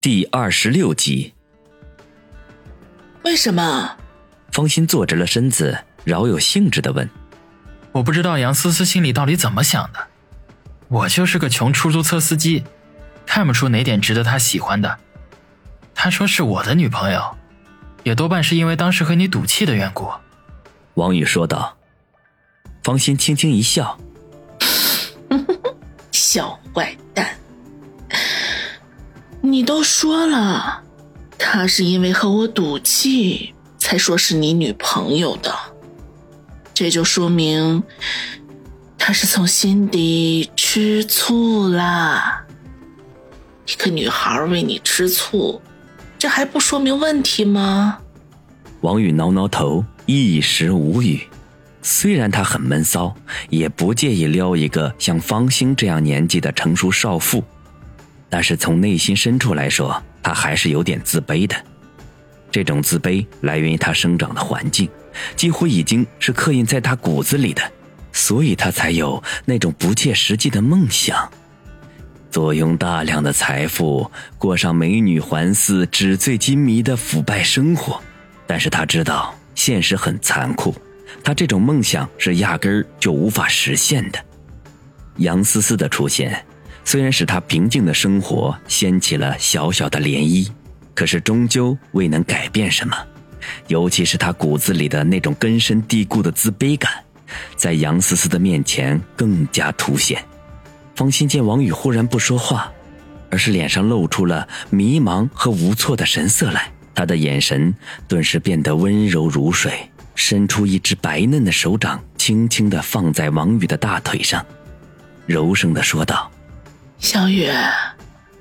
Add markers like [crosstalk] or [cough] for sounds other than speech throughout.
第二十六集，为什么？方心坐直了身子，饶有兴致的问：“我不知道杨思思心里到底怎么想的。我就是个穷出租车司机，看不出哪点值得她喜欢的。她说是我的女朋友，也多半是因为当时和你赌气的缘故。”王宇说道。方心轻轻一笑：“ [laughs] 小坏蛋。”你都说了，他是因为和我赌气才说是你女朋友的，这就说明他是从心底吃醋啦。一个女孩为你吃醋，这还不说明问题吗？王宇挠挠头，一时无语。虽然他很闷骚，也不介意撩一个像方兴这样年纪的成熟少妇。但是从内心深处来说，他还是有点自卑的。这种自卑来源于他生长的环境，几乎已经是刻印在他骨子里的，所以他才有那种不切实际的梦想：坐拥大量的财富，过上美女环伺、纸醉金迷的腐败生活。但是他知道现实很残酷，他这种梦想是压根儿就无法实现的。杨思思的出现。虽然使他平静的生活掀起了小小的涟漪，可是终究未能改变什么。尤其是他骨子里的那种根深蒂固的自卑感，在杨思思的面前更加凸显。方心见王宇忽然不说话，而是脸上露出了迷茫和无措的神色来，他的眼神顿时变得温柔如水，伸出一只白嫩的手掌，轻轻地放在王宇的大腿上，柔声地说道。小雨，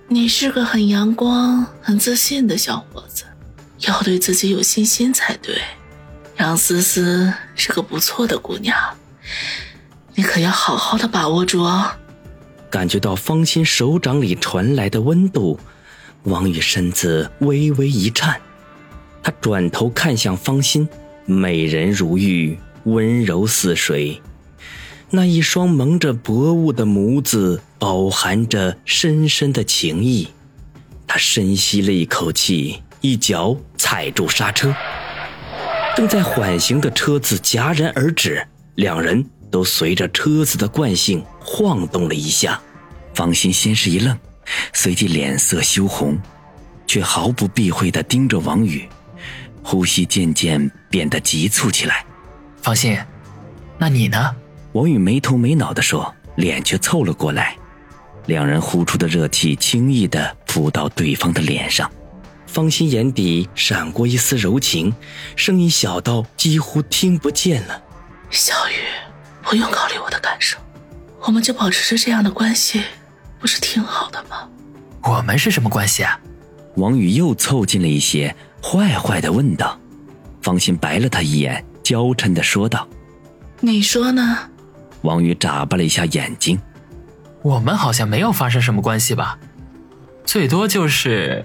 你是个很阳光、很自信的小伙子，要对自己有信心才对。杨思思是个不错的姑娘，你可要好好的把握住哦。感觉到方心手掌里传来的温度，王宇身子微微一颤，他转头看向方心，美人如玉，温柔似水。那一双蒙着薄雾的眸子，饱含着深深的情意。他深吸了一口气，一脚踩住刹车，正在缓行的车子戛然而止，两人都随着车子的惯性晃动了一下。方心先是一愣，随即脸色羞红，却毫不避讳地盯着王宇，呼吸渐渐变得急促起来。方心，那你呢？王宇没头没脑地说，脸却凑了过来，两人呼出的热气轻易地扑到对方的脸上。方心眼底闪过一丝柔情，声音小到几乎听不见了：“小雨，不用考虑我的感受，我们就保持着这样的关系，不是挺好的吗？”“我们是什么关系啊？”王宇又凑近了一些，坏坏的问道。方心白了他一眼，娇嗔的说道：“你说呢？”王宇眨巴了一下眼睛，我们好像没有发生什么关系吧？最多就是……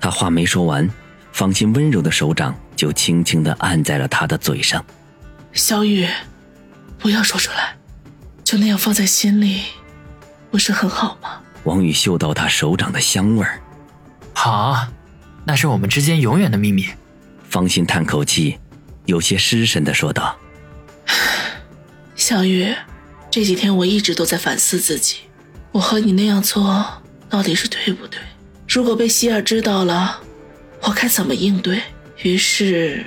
他话没说完，方心温柔的手掌就轻轻的按在了他的嘴上。小雨，不要说出来，就那样放在心里，不是很好吗？王宇嗅到他手掌的香味儿，好，那是我们之间永远的秘密。方心叹口气，有些失神的说道。[sighs] 小雨，这几天我一直都在反思自己，我和你那样做到底是对不对？如果被希尔知道了，我该怎么应对？于是，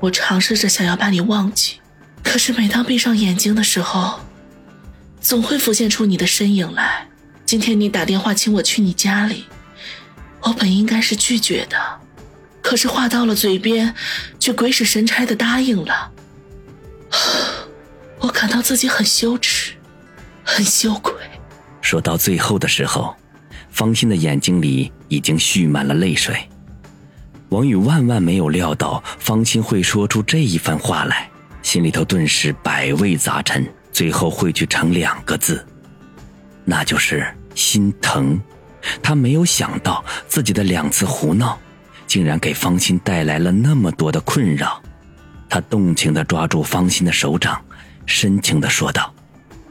我尝试着想要把你忘记，可是每当闭上眼睛的时候，总会浮现出你的身影来。今天你打电话请我去你家里，我本应该是拒绝的，可是话到了嘴边，却鬼使神差的答应了。我感到自己很羞耻，很羞愧。说到最后的时候，方心的眼睛里已经蓄满了泪水。王宇万万没有料到方心会说出这一番话来，心里头顿时百味杂陈，最后汇聚成两个字，那就是心疼。他没有想到自己的两次胡闹，竟然给方心带来了那么多的困扰。他动情地抓住方心的手掌。深情的说道：“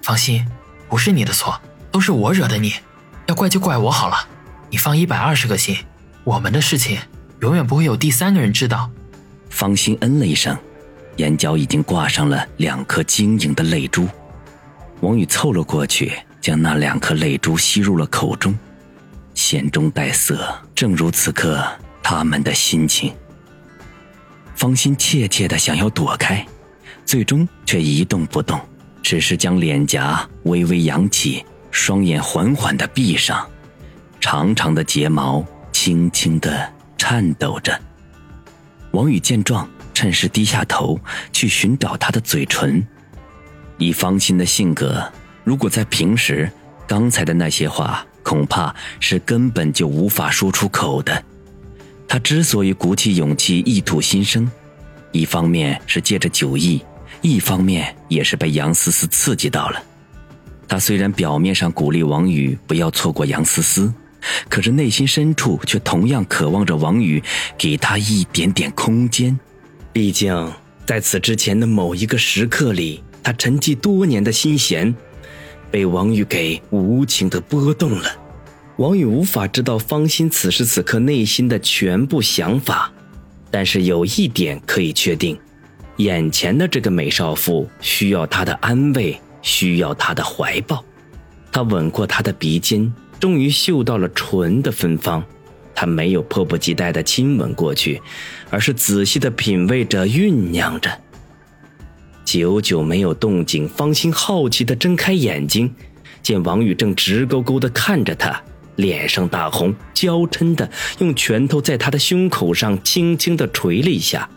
放心，不是你的错，都是我惹的你，要怪就怪我好了。”你放一百二十个心，我们的事情永远不会有第三个人知道。方心嗯了一声，眼角已经挂上了两颗晶莹的泪珠。王宇凑了过去，将那两颗泪珠吸入了口中，咸中带涩，正如此刻他们的心情。方心怯怯的想要躲开，最终却一动不动，只是将脸颊微微扬起，双眼缓缓的闭上，长长的睫毛轻轻的颤抖着。王宇见状，趁势低下头去寻找他的嘴唇。以方心的性格，如果在平时，刚才的那些话恐怕是根本就无法说出口的。他之所以鼓起勇气一吐心声，一方面是借着酒意，一方面也是被杨思思刺激到了。他虽然表面上鼓励王宇不要错过杨思思，可是内心深处却同样渴望着王宇给他一点点空间。毕竟在此之前的某一个时刻里。他沉寂多年的心弦，被王宇给无情的拨动了。王宇无法知道方心此时此刻内心的全部想法，但是有一点可以确定：眼前的这个美少妇需要他的安慰，需要他的怀抱。他吻过她的鼻尖，终于嗅到了唇的芬芳。他没有迫不及待的亲吻过去，而是仔细的品味着，酝酿着。久久没有动静，方心好奇地睁开眼睛，见王宇正直勾勾地看着他，脸上大红，娇嗔地用拳头在他的胸口上轻轻地捶了一下。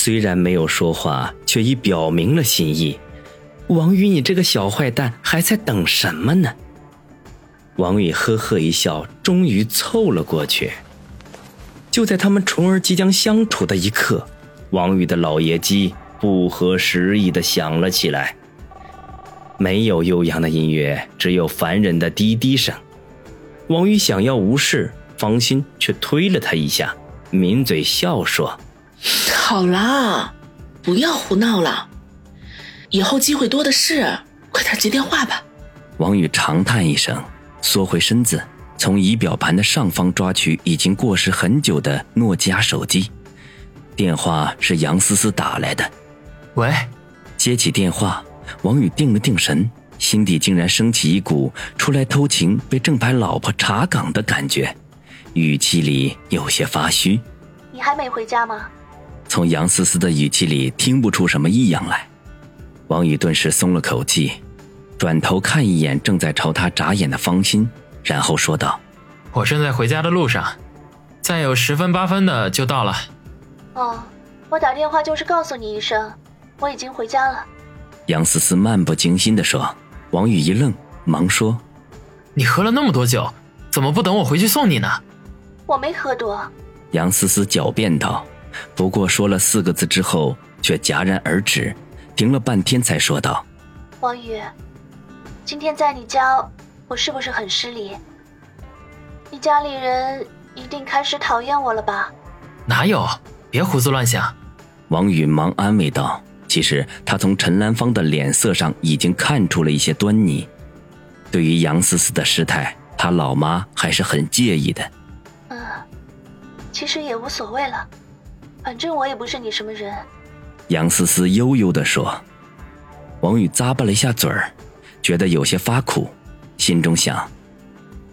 虽然没有说话，却已表明了心意。王宇，你这个小坏蛋，还在等什么呢？王宇呵呵一笑，终于凑了过去。就在他们唇儿即将相处的一刻，王宇的老爷机。不合时宜的响了起来。没有悠扬的音乐，只有烦人的滴滴声。王宇想要无视，方心却推了他一下，抿嘴笑说：“好啦，不要胡闹了，以后机会多的是，快点接电话吧。”王宇长叹一声，缩回身子，从仪表盘的上方抓取已经过时很久的诺基亚手机。电话是杨思思打来的。喂，接起电话，王宇定了定神，心底竟然升起一股出来偷情被正牌老婆查岗的感觉，语气里有些发虚。你还没回家吗？从杨思思的语气里听不出什么异样来，王宇顿时松了口气，转头看一眼正在朝他眨眼的方心，然后说道：“我正在回家的路上，再有十分八分的就到了。”哦，我打电话就是告诉你一声。我已经回家了，杨思思漫不经心地说。王宇一愣，忙说：“你喝了那么多酒，怎么不等我回去送你呢？”我没喝多。杨思思狡辩道，不过说了四个字之后，却戛然而止，停了半天才说道：“王宇，今天在你家，我是不是很失礼？你家里人一定开始讨厌我了吧？”哪有，别胡思乱想。王宇忙安慰道。其实他从陈兰芳的脸色上已经看出了一些端倪，对于杨思思的失态，他老妈还是很介意的。嗯，其实也无所谓了，反正我也不是你什么人。杨思思悠悠地说。王宇咂巴了一下嘴儿，觉得有些发苦，心中想：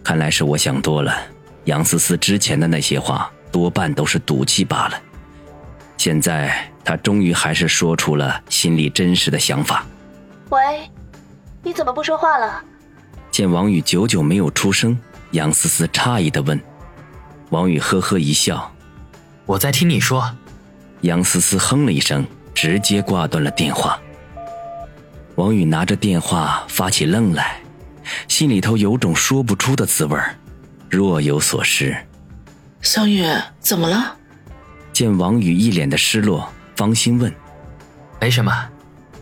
看来是我想多了。杨思思之前的那些话，多半都是赌气罢了。现在。他终于还是说出了心里真实的想法。喂，你怎么不说话了？见王宇久久没有出声，杨思思诧异的问。王宇呵呵一笑：“我在听你说。”杨思思哼了一声，直接挂断了电话。王宇拿着电话发起愣来，心里头有种说不出的滋味若有所失。小雨，怎么了？见王宇一脸的失落。方心问：“没什么。”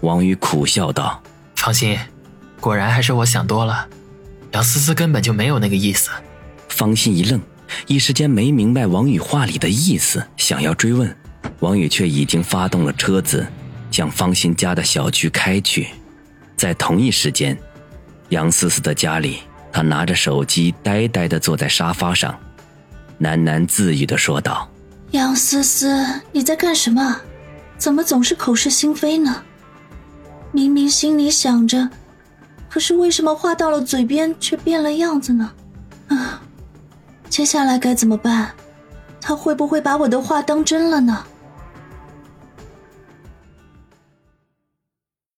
王宇苦笑道：“放心，果然还是我想多了。杨思思根本就没有那个意思。”方心一愣，一时间没明白王宇话里的意思，想要追问，王宇却已经发动了车子，向方心家的小区开去。在同一时间，杨思思的家里他拿着手机，呆呆地坐在沙发上，喃喃自语地说道：“杨思思，你在干什么？怎么总是口是心非呢？明明心里想着，可是为什么话到了嘴边却变了样子呢？啊，接下来该怎么办？他会不会把我的话当真了呢？”